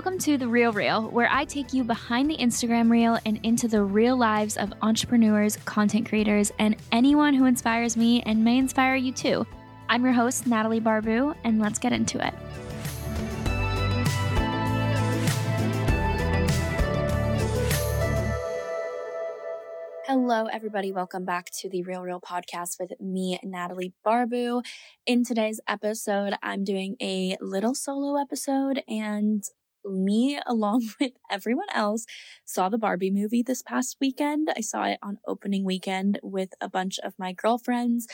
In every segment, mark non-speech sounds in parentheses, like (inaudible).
Welcome to The Real Reel, where I take you behind the Instagram reel and into the real lives of entrepreneurs, content creators, and anyone who inspires me and may inspire you too. I'm your host, Natalie Barbu, and let's get into it. Hello, everybody. Welcome back to the Real Reel podcast with me, Natalie Barbu. In today's episode, I'm doing a little solo episode and me, (laughs) along with everyone else, saw the Barbie movie this past weekend. I saw it on opening weekend with a bunch of my girlfriends,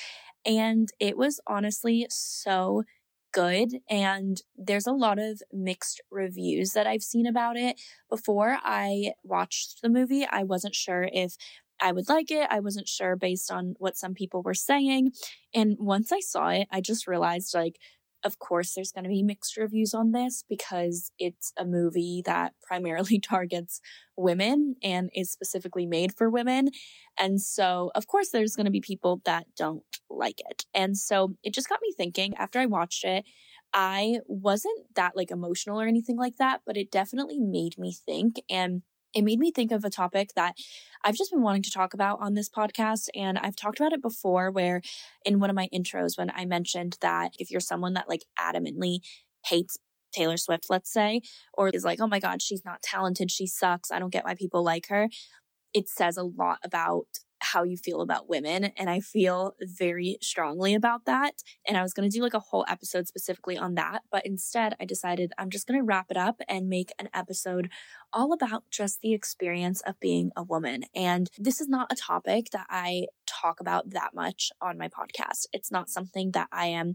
and it was honestly so good. And there's a lot of mixed reviews that I've seen about it. Before I watched the movie, I wasn't sure if I would like it. I wasn't sure based on what some people were saying. And once I saw it, I just realized like, of course, there's going to be mixed reviews on this because it's a movie that (laughs) primarily targets women and is specifically made for women. And so, of course, there's going to be people that don't like it. And so it just got me thinking after I watched it. I wasn't that like emotional or anything like that, but it definitely made me think. And it made me think of a topic that I've just been wanting to talk about on this podcast. And I've talked about it before, where in one of my intros, when I mentioned that if you're someone that like adamantly hates Taylor Swift, let's say, or is like, oh my God, she's not talented, she sucks, I don't get why people like her, it says a lot about how you feel about women. And I feel very strongly about that. And I was going to do like a whole episode specifically on that. But instead, I decided I'm just going to wrap it up and make an episode all about just the experience of being a woman. And this is not a topic that I talk about that much on my podcast. It's not something that I am,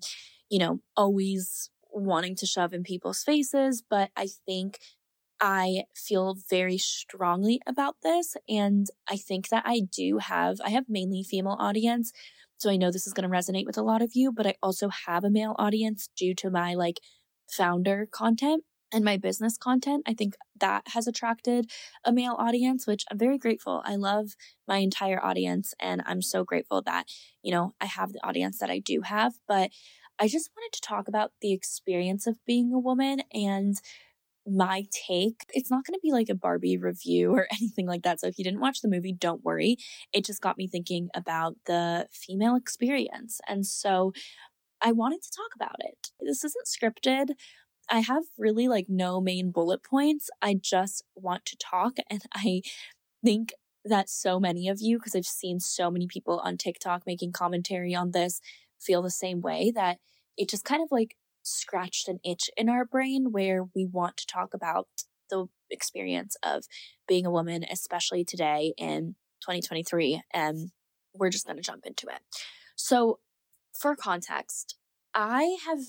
you know, always wanting to shove in people's faces, but I think I feel very strongly about this. And I think that I do have, I have mainly female audience. So I know this is going to resonate with a lot of you, but I also have a male audience due to my like founder content and my business content. I think that has attracted a male audience, which I'm very grateful. I love my entire audience and I'm so grateful that, you know, I have the audience that I do have. But I just wanted to talk about the experience of being a woman and my take. It's not going to be like a Barbie review or (laughs) anything like that. So if you didn't watch the movie, don't worry. It just got me thinking about the female experience. And so I wanted to talk about it. This isn't scripted. I have really like no main bullet points. I just want to talk. And (laughs) I think that so many of you, because I've seen so many people on TikTok making commentary on this, feel the same way that it just kind of like scratched an itch in our brain where we want to talk about the experience of being a woman, especially today in 2023. And we're just going to jump into it. So, for context, I have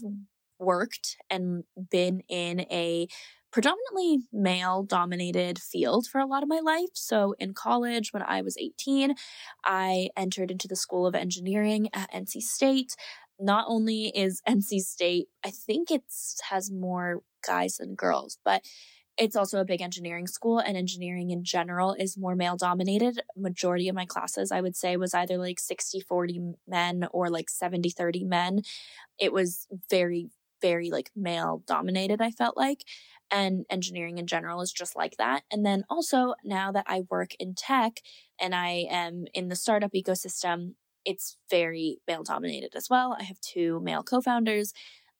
worked and been in a predominantly male dominated field for a lot of my life. So in college, when I was 18, I entered into the School of Engineering at NC State not only is (laughs) NC State, I think it's has more guys than girls, but it's also a big engineering school and engineering in general is more male dominated. Majority of my classes, I would say, was either like 60 40 men or like 70 30 men. It was very, very like male dominated, I felt like. And engineering in general is just like that. And then also now that I work in tech and I am in the startup ecosystem, it's very male dominated as well. I have two male co founders.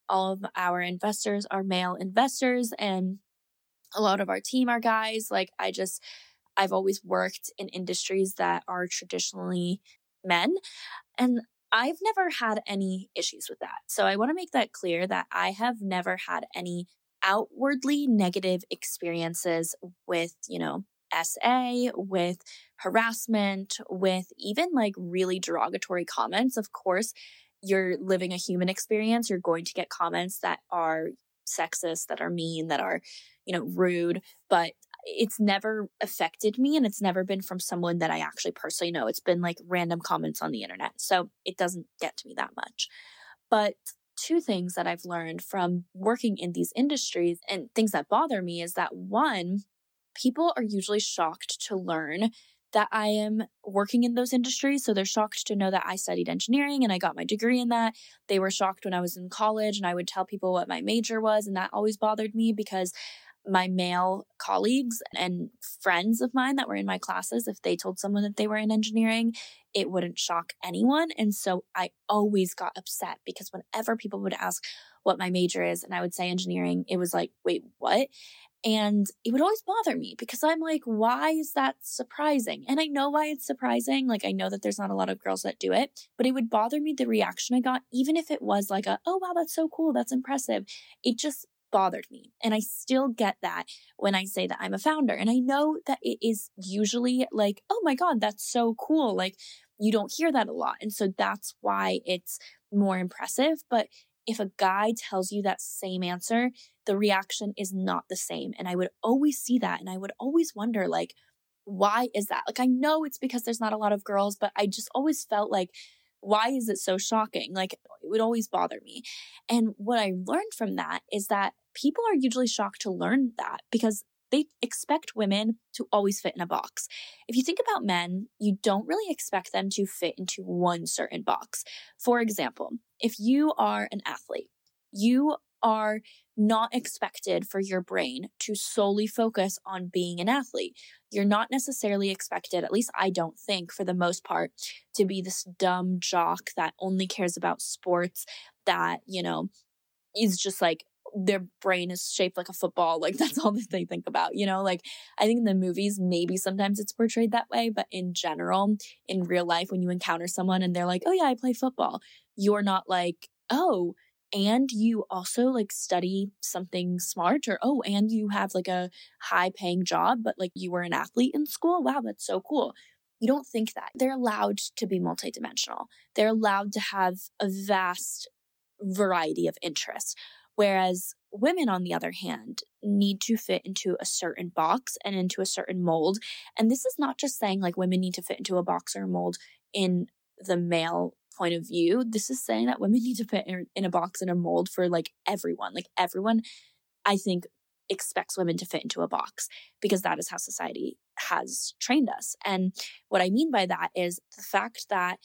All of our investors are male investors, and a lot of our team are guys. Like, I just, I've always worked in industries that are traditionally men. And I've never had any issues with that. So I want to make that clear that I have never had any outwardly negative experiences with, you know, SA, with harassment, with even like really derogatory comments. Of course, you're living a human experience. You're going to get comments that are sexist, that are mean, that are, you know, rude, but it's never affected me and it's never been from someone that I actually personally know. It's been like random comments on the internet. So it doesn't get to me that much. But two things that I've learned from working in these industries and things that bother me is that one, people are usually shocked to learn that I am working in those industries. So they're shocked to know that I studied engineering and I got my degree in that. They were shocked when I was in college and I would tell people what my major was. And that always bothered me because my male colleagues and friends of mine that were in my classes, if they told someone that they were in engineering, it wouldn't shock anyone. And so I always got upset because whenever people would ask what my major is and I would say engineering, it was like, wait, what? And it would always bother me because I'm like, why is that surprising? And I know why it's surprising. Like, I know that there's not a lot of girls that do it, but it would bother me the reaction I got, even if it was like a, oh, wow, that's so cool. That's impressive. It just bothered me. And I still get that when I say that I'm a founder. And I know that it is usually like, oh my God, that's so cool. Like, you don't hear that a lot. And so that's why it's more impressive. But if a guy tells you that same answer, the reaction is not the same. And I would always see that. And I would always wonder, like, why is that? Like, I know it's because there's not a lot of girls, but I just always felt like, why is it so shocking? Like, it would always bother me. And what I learned from that is that people are usually shocked to learn that because they expect women to always fit in a box. If you think about men, you don't really expect them to fit into one certain box. For example, if you are an athlete, you are not expected for your brain to solely focus on being an athlete. You're not necessarily expected, at least I don't think for the most part, to be this dumb jock that only cares about sports, that, you know, is just like their brain is shaped like a football. Like (laughs) that's all that they think about, you know? Like I think in the movies, maybe sometimes it's portrayed that way, but in general, in real life, when you encounter someone and they're like, oh yeah, I play football, you're not like, oh, and you also like study something smart or oh, and you have like a high paying job, but like you were an athlete in school. Wow, that's so cool. You don't think that. They're allowed to be multidimensional. They're allowed to have a vast variety of interests. Whereas women, on the other hand, need to fit into a certain box and into a certain mold. And this is not just saying like women need to fit into a box or a mold in the male point of view. This is saying that women need to fit in, a box and a mold for like everyone. Like everyone, I think, expects women to fit into a box because that is how society has trained us. And what I mean by that is the fact that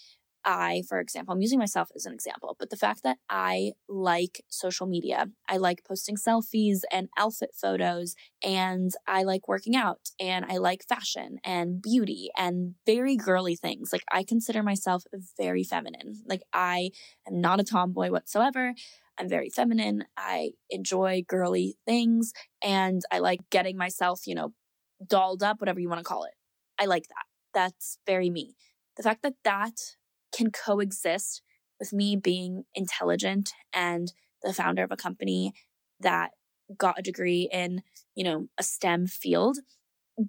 I, for example, I'm using myself as an example, but the fact that I like social media, I like posting selfies and outfit photos, and I like working out, and I like fashion and beauty and very girly things. Like, I consider myself very feminine. Like, I am not a tomboy whatsoever. I'm very feminine. I enjoy girly things, and I like getting myself, you know, dolled up, whatever you want to call it. I like that. That's very me. The fact that that can coexist with me being intelligent and the founder of a company that got a degree in, you know, a STEM field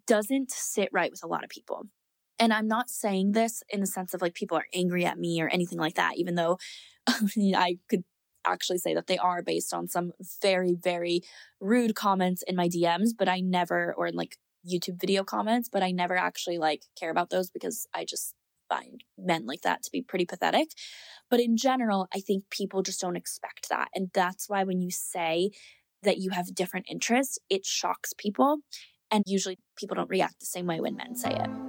doesn't sit right with a lot of people. And I'm not saying this in the sense of like people are angry at me or anything like that, even though (laughs) I could actually say that they are based on some very, very rude comments in my DMs, but I never, or in like YouTube video comments, but I never actually like care about those because I just find men like that to be pretty pathetic. But in general, I think people just don't expect that. And that's why when you say that you have different interests, it shocks people. And usually people don't react the same way when men say it.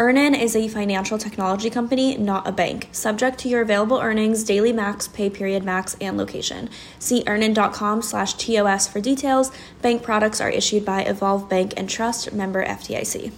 Earnin is a financial technology company, not a bank. Subject to your available earnings, daily max, pay period max, and location. See earnin.com slash TOS for details. Bank products are issued by Evolve Bank and Trust, member FDIC.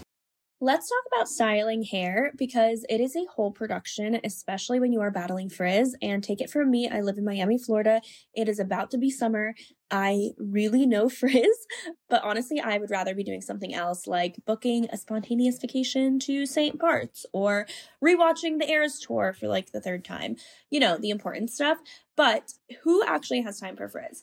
Let's talk about styling hair because it is a whole production, especially when you are battling frizz. And take it from me, I live in Miami, Florida. It is about to be summer. I really know (laughs) frizz, but honestly, I would rather be doing something else like booking a spontaneous vacation to St. Bart's or rewatching the Eras tour for like the third time. You know, the important stuff. But who actually has time for frizz?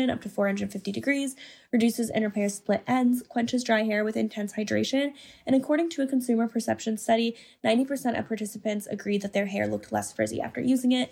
up to 450 degrees, reduces and repairs split ends, quenches dry hair with intense hydration, and according to a consumer perception study, 90% of participants agreed that their hair looked less frizzy after using it.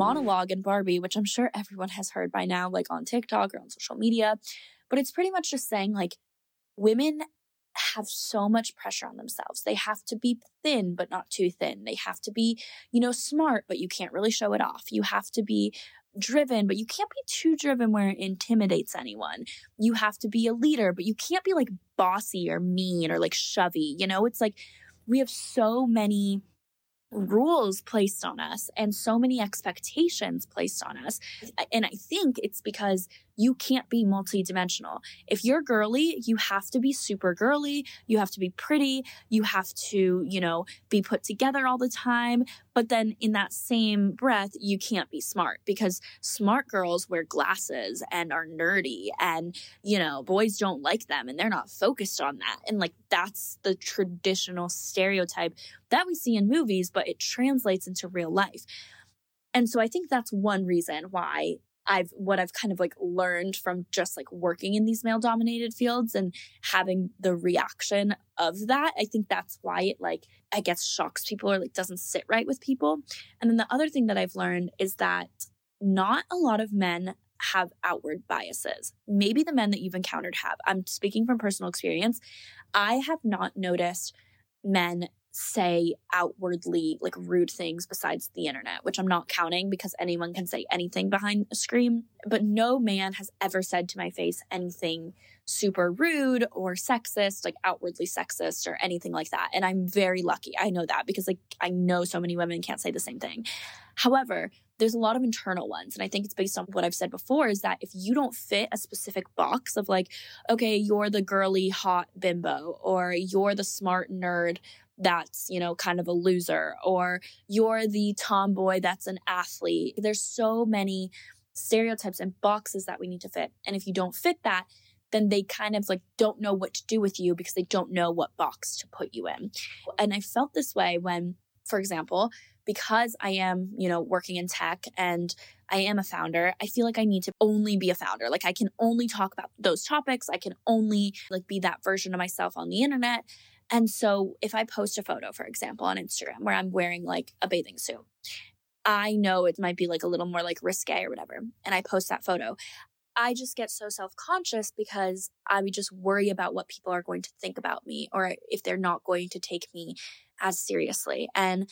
Mm. monologue in Barbie, which I'm sure everyone has heard by now, like on TikTok or on social media, but it's pretty much just saying like women have so much pressure on themselves. They have to be thin, but not too thin. They have to be, you know, smart, but you can't really show it off. You have to be driven, but you can't be too driven where it intimidates anyone. You have to be a leader, but you can't be like bossy or mean or like shovey. You know, it's like we have so many rules placed on us and so many expectations placed on us. And I think it's because you can't be multidimensional. If you're girly, you have to be super girly, you have to be pretty, you have to, you know, be put together all the time. But then in that same breath, you can't be smart because smart girls wear glasses and are nerdy and, you know, boys don't like them and they're not focused on that. And like that's the traditional stereotype that we see in movies, but it translates into real life. And so I think that's one reason why I've what I've kind of like learned from just like working in these male dominated fields and having the reaction of that. I think that's why it like I guess shocks people or like doesn't sit right with people. And then the other thing that I've learned is that not a lot of men have outward biases. Maybe the men that you've encountered have. I'm speaking from personal experience. I have not noticed men say outwardly like rude things besides the internet, which I'm not counting because anyone can say anything behind a screen. But no man has ever said to my face anything super rude or sexist, like outwardly sexist or anything like that. And I'm very lucky. I know that because like I know so many women can't say the same thing. However, there's a lot of internal ones. And I think it's based on what I've said before is that if you don't fit a specific box of like, okay, you're the girly hot bimbo or you're the smart nerd that's, you know, kind of a loser, or you're the tomboy that's an athlete. There's so many stereotypes and boxes that we need to fit. And if you don't fit that, then they kind of like don't know what to do with you because they don't know what box to put you in. And I felt this way when, for example, because I am, you know, working in tech and I am a founder, I feel like I need to only be a founder. Like I can only talk about those topics. I can only like be that version of myself on the internet. And so if I post a photo, for example, on Instagram where I'm wearing like a bathing suit, I know it might be like a little more like risque or whatever. And I post that photo. I just get so self conscious because I would just worry about what people are going to think about me or if they're not going to take me as seriously. And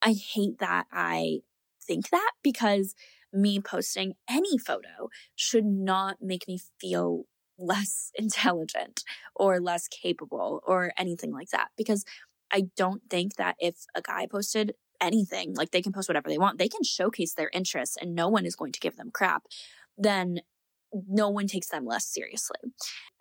I hate that I think that because me posting any photo should not make me feel less (laughs) intelligent or less capable or anything like that. Because I don't think that if a guy posted anything, like they can post whatever they want, they can showcase their interests and no one is going to give them crap, then no one takes them less seriously.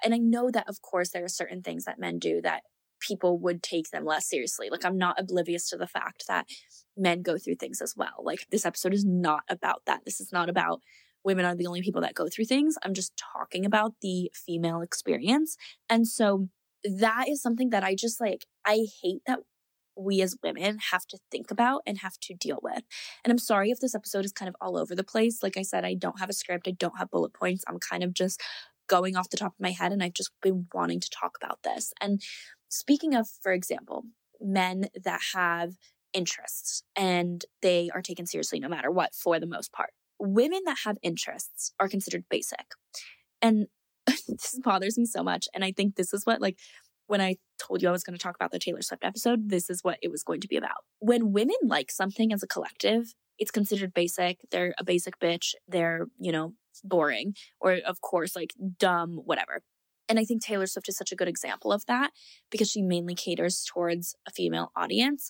And I know that, of course, there are certain things that men do that people would take them less seriously. Like, I'm not oblivious to the fact that men go through things as well. Like, this episode is not about that. This is not about women are the only people that go through things. I'm just talking about the female experience. And so that is something that I just like, I hate that we as women have to think about and have to deal with. And I'm sorry if this episode is kind of all over the place. Like I said, I don't have a script, I don't have bullet points. I'm kind of just going off the top of my head and I've just been wanting to talk about this. And speaking of, for example, men that have interests and they are taken seriously no matter what for the most part. Women that have interests are considered basic. And (laughs) this bothers me so much. And I think this is what like when I told you I was going to talk about the Taylor Swift episode, this is what it was going to be about. When women like something as a collective, it's considered basic. They're a basic bitch. They're, you know, boring or of course like dumb, whatever. And I think Taylor Swift is such a good example of that because she mainly caters towards a female audience.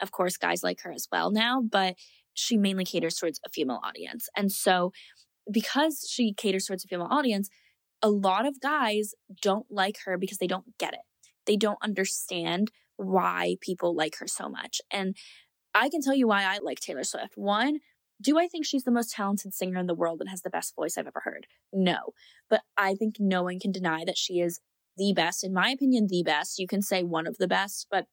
Of course, guys like her as well now, but she mainly caters towards a female audience. And so because she caters towards a female audience, a lot of guys don't like her because they don't get it they don't understand why people like her so much. And I can tell you why I like Taylor Swift. One, do I think she's the most talented singer in the world and has the best voice I've ever heard? No. But I think no one can deny that she is the best, in my opinion, the best. You can say one of the best, but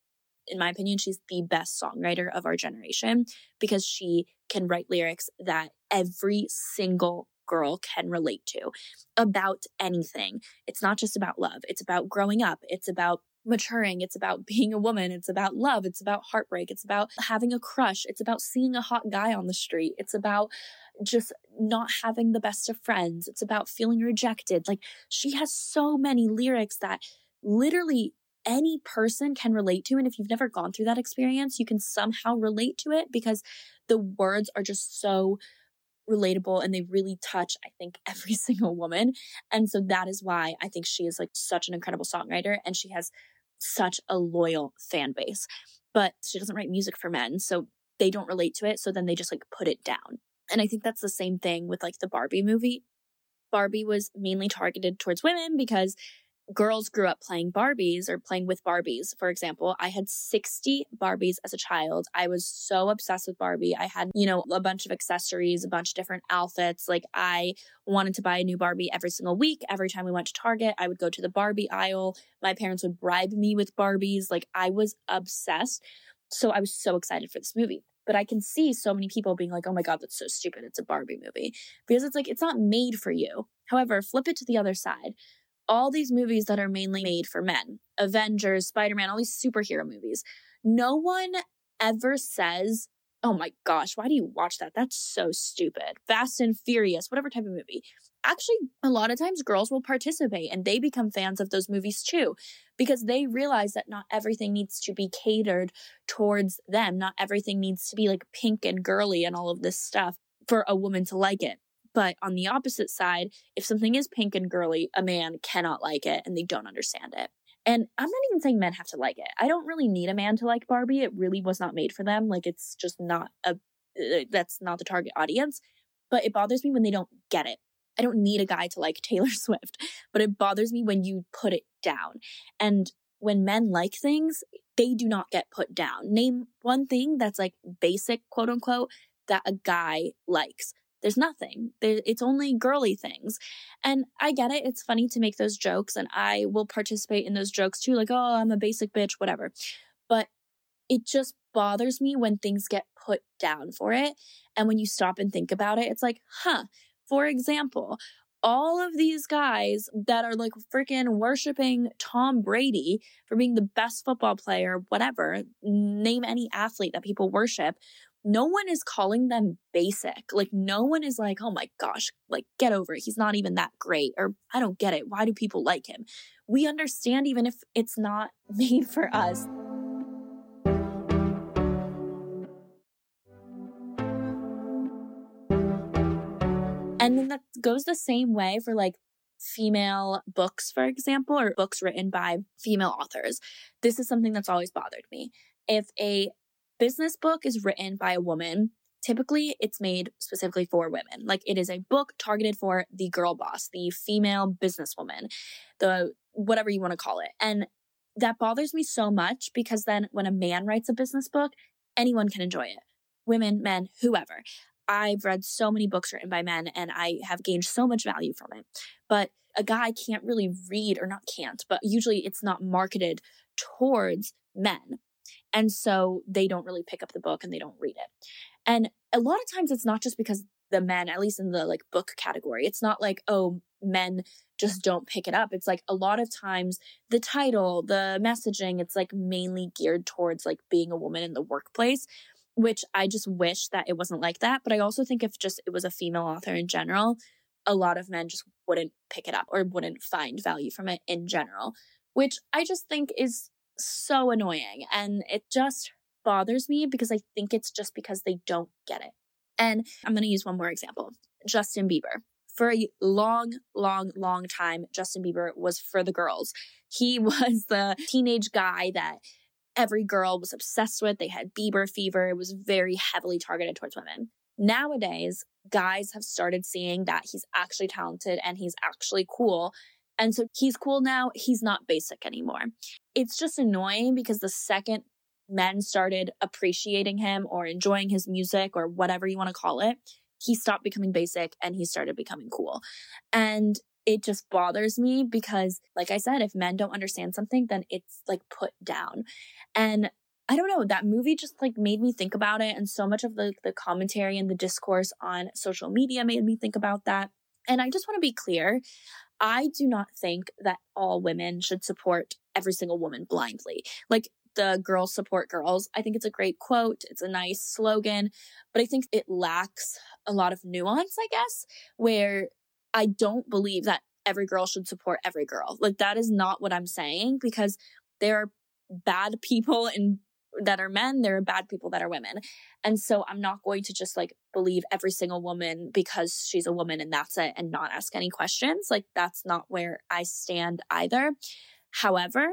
in my opinion, she's the best songwriter of our generation because she can write lyrics that every single girl can relate to about anything. It's not just about love, it's about growing up, it's about maturing, it's about (laughs) being a woman, it's about love, it's about heartbreak, it's about having a crush, it's about seeing a hot guy on the street, it's about just not having the best of friends, it's about feeling rejected. Like she has so many lyrics that literally any person can relate to. And if you've never gone through that experience, you can somehow relate to it because the words are just so relatable and they really touch, I think, (laughs) every single woman. And so that is why I think she is like such an incredible songwriter and she has such a loyal fan base. But she doesn't write music for men. So they don't relate to it. So then they just like put it down. And I think that's the same thing with like the Barbie movie. Barbie was mainly targeted towards women because girls grew up playing Barbies or playing with Barbies. For example, I had 60 Barbies as a child. I was so obsessed with Barbie. I had, you know, a bunch of accessories, a bunch of different outfits. Like I wanted to buy a new Barbie every single week. Every time we went to Target, I would go to the Barbie aisle. My parents would bribe me with Barbies. Like I was obsessed. So I was so excited for this movie. But I can see so many people being like, oh my God, that's so stupid. It's a Barbie movie. Because it's like, it's not made for you. However, flip it to the other side all these movies that are mainly made for men Avengers, Spider Man, all these superhero movies. No one ever says, Oh my gosh, why do you watch that? That's so stupid. Fast and Furious, whatever type of movie. Actually, a lot of times girls will participate and they become fans of those movies too because they realize that not everything needs to be catered towards them. Not everything needs to be like pink and girly and all of this stuff for a woman to like it. But on the opposite side, if something is pink and girly, a man cannot like it and they don't understand it. And I'm not even saying men have to like it. I don't really need a man to like Barbie. It really was not made for them. Like it's just not a uh, that's not the target audience. But it bothers me when they don't get it. I don't need a guy to like (laughs) Taylor Swift, but it bothers me when you put it down. And when men like things, they do not get put down. Name one thing that's like basic, quote unquote, that a guy likes. There's nothing. There, it's only girly things. And I get it. It's funny to make those jokes and I will participate in those jokes too. Like, oh, I'm a basic bitch, whatever. But it just bothers me when things get put down for it. And when you stop and think about it, it's like, huh, for example, all of these guys that are like freaking worshiping Tom Brady for being the best football player, whatever, name any athlete that people worship. No one is calling them basic. Like, no one is like, oh my gosh, like, get over it. He's not even that great. Or I don't get it. Why do people like him? We understand even if it's not (laughs) made for us. And then that goes the same way for like female books, for example, or books written by female authors. This is something that's always bothered me. If a business book is written by a woman, typically it's made specifically for women. Like it is a book targeted for the girl boss, the female businesswoman, the whatever you want to call it. And that bothers me so much because then when a man writes a business book, anyone can enjoy it. Women, men, whoever. I've read so many books written by men and I have gained so much value from it. But a guy can't really read, or not can't, but usually it's not marketed towards men. And so they don't really pick up the book and they don't read it. And a lot of times it's not just because the men, at least in the like book category, it's not like, oh, men just don't pick it up. It's like a lot of times the title, the messaging, it's like mainly geared towards like being a woman in the workplace which I just wish that it wasn't like that. But I also think if just it was a female author in general, a lot of men just wouldn't pick it up or wouldn't find value from it in general, which I just think is so annoying. And it just bothers me because I think it's just because they don't get it. And I'm going to use one more example Justin Bieber. For a long, long, long time, Justin Bieber was for the girls. He (laughs) was the teenage guy that every girl was obsessed with. They had Bieber fever. It was very heavily targeted towards women. Nowadays, guys have started seeing that he's actually talented and he's actually cool. And so he's cool now. He's not basic anymore. It's just annoying because the second men started appreciating him or enjoying his music or whatever you want to call it, he stopped becoming basic and he started becoming cool. And it just bothers me because, like I said, if men don't understand something, then it's like put down. And I don't know, that movie just like made me think about it. And so much of the, the commentary and the discourse on social media made me think about that. And I just want to be clear. I do not think that all women should support every single woman blindly. Like the girls support girls. I think it's a great quote. It's a nice slogan, but I think it lacks a lot of nuance, I guess, where I don't believe that every girl should support every girl. Like that is not what I'm saying because there are bad people and that are men, there are bad people that are women. And so I'm not going to just like believe every single woman because she's a woman and that's it and not ask any questions. Like that's not where I stand either. However,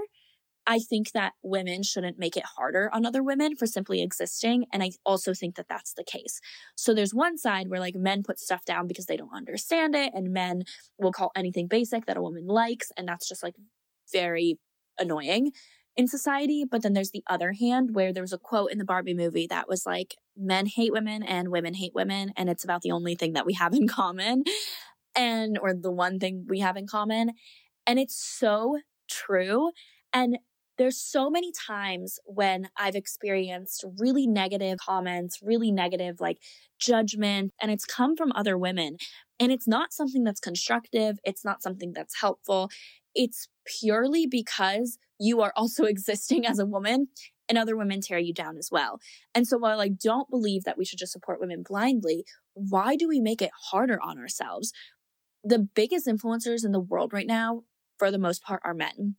I think that women shouldn't make it harder on other women for simply existing. And I also think that that's the case. So there's one side where like men put stuff down because they don't understand it, and men will call anything basic that a woman likes. And that's just like very annoying in society. But then there's the other hand where there was a quote in the Barbie movie that was like, men hate women and women hate women. And it's about the only thing that we have in common. And, or the one thing we have in common. And it's so true. And there's so many times when I've experienced really negative comments, really negative like judgment, and it's come from other women. And it's not something that's constructive. It's not something that's helpful. It's purely because you are also (laughs) existing as a woman and other women tear you down as well. And so while I don't believe that we should just support women blindly, why do we make it harder on ourselves? The biggest influencers in the world right now, for the most part, are men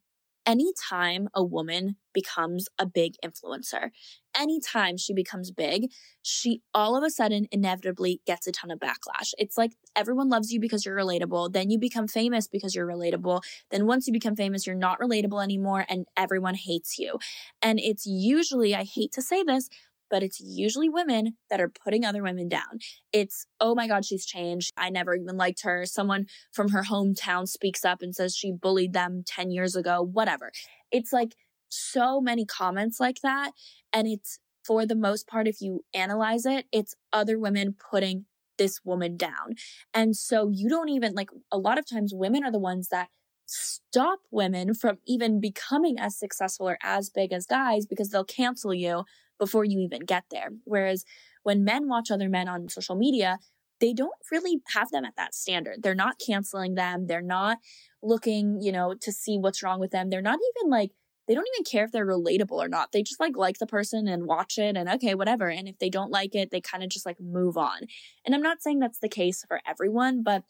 anytime a woman becomes a big influencer, anytime she becomes big, she all of a sudden inevitably gets a ton of backlash. It's like everyone loves you because you're relatable. Then you become famous because you're relatable. Then once you become famous, you're not relatable anymore and everyone hates you. And it's usually, I hate to say this, but it's usually women that are putting other women down. It's, oh my God, she's changed. I never even liked her. Someone from her hometown speaks up and says she bullied them 10 years ago, whatever. It's like so many comments like that. And it's for the most part, if you analyze it, it's other women putting this woman down. And so you don't even like a lot of times women are the ones that stop women from even becoming as successful or as big as guys because they'll cancel you before you even get there. Whereas when men watch other men on social media, they don't really have them at that standard. They're not canceling them. They're not looking, you know, to see what's wrong with them. They're not even like, they don't even care if they're relatable or not. They just like like the person and watch it and okay, whatever. And if they don't like it, they kind of just like move on. And I'm not saying that's the case for everyone, but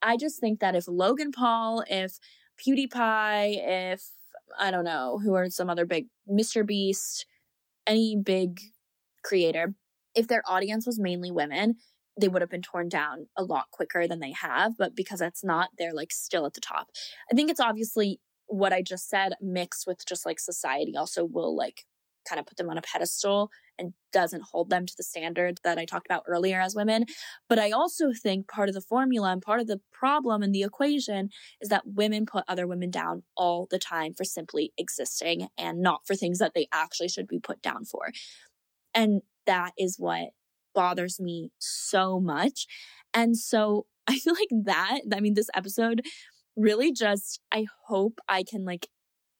I just think that if Logan Paul, if PewDiePie, if I don't know, who are some other big Mr. Beast, any big creator, if their audience was mainly women, they would have been torn down a lot quicker than they have. But because that's not, they're like still at the top. I think it's obviously what I just said mixed with just like society also will like kind of put them on a pedestal and doesn't hold them to the standard that I talked about earlier as women. But I also think part of the formula and part of the problem in the equation is that women put other women down all the time for simply existing and not for things that they actually should be put down for. And that is what bothers me so much. And so (laughs) I feel like that, I mean, this episode really just, I hope I can like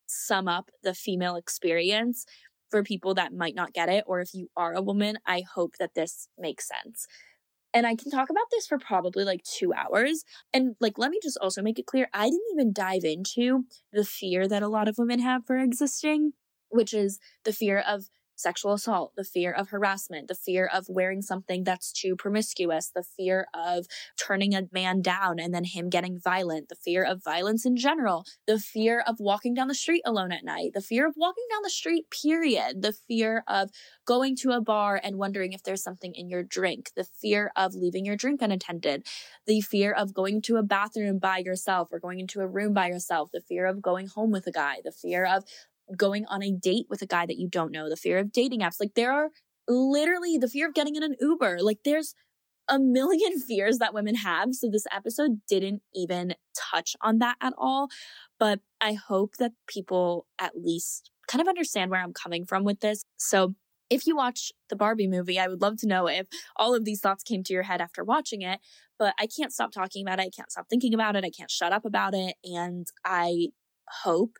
sum up the female experience for people that might not get it. Or if you are a woman, I hope that this makes sense. And I can talk about this for probably like two hours. And like, let me just also make it clear I didn't even dive into the fear that a lot of women have for existing, which is the fear of sexual assault, the fear of harassment, the fear of wearing something that's too promiscuous, the fear of turning a man down and then him getting violent, the fear of violence in general, the fear of walking down the street alone at night, the fear of walking down the street, period, the fear of going to a bar and wondering if there's something in your drink, the fear of leaving your drink unattended, the fear of going to a bathroom by yourself or going into a room by yourself, the fear of going home with a guy, the fear of going on a date with a guy that you don't know, the fear of dating apps. Like there are literally the fear of getting in an Uber. Like there's a million (laughs) fears that women have. So this episode didn't even touch on that at all. But I hope that people at least kind of understand where I'm coming from with this. So if you watch the Barbie movie, I would love to know if all of these thoughts came to your head after watching it. But I can't stop talking about it. I can't stop thinking about it. I can't shut up about it. And I hope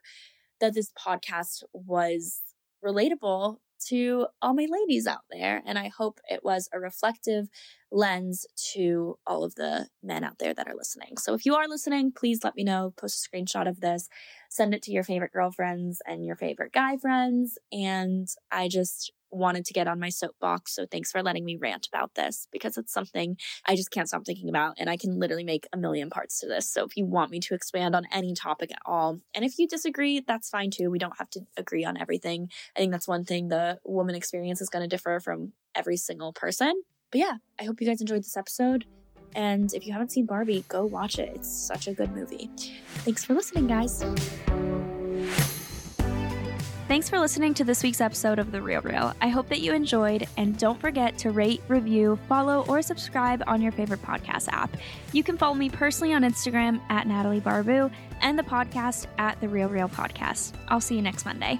that this podcast was relatable to all my ladies out there. And I hope it was a reflective lens to all of the men out there that are listening. So if you are listening, please let me know. Post a screenshot of this, send it to your favorite girlfriends and your favorite guy friends. And I just wanted to get on my soapbox. So thanks for letting me rant about this because it's something I just can't stop thinking about. And I can literally make a million parts to this. So if you want me to expand on any topic at all, and if you disagree, that's fine too. We don't have to agree on everything. I think that's one thing the woman experience is going to differ from every single person. But yeah, I hope you guys enjoyed this episode. And if you haven't seen Barbie, go watch it. It's such a good movie. Thanks for listening, guys. Thanks for listening to this week's episode of The Real Reel. I hope that you enjoyed, and don't forget to rate, review, follow, or subscribe on your favorite podcast app. You can follow me personally on Instagram at Natalie Barbu and the podcast at The Real Reel Podcast. I'll see you next Monday.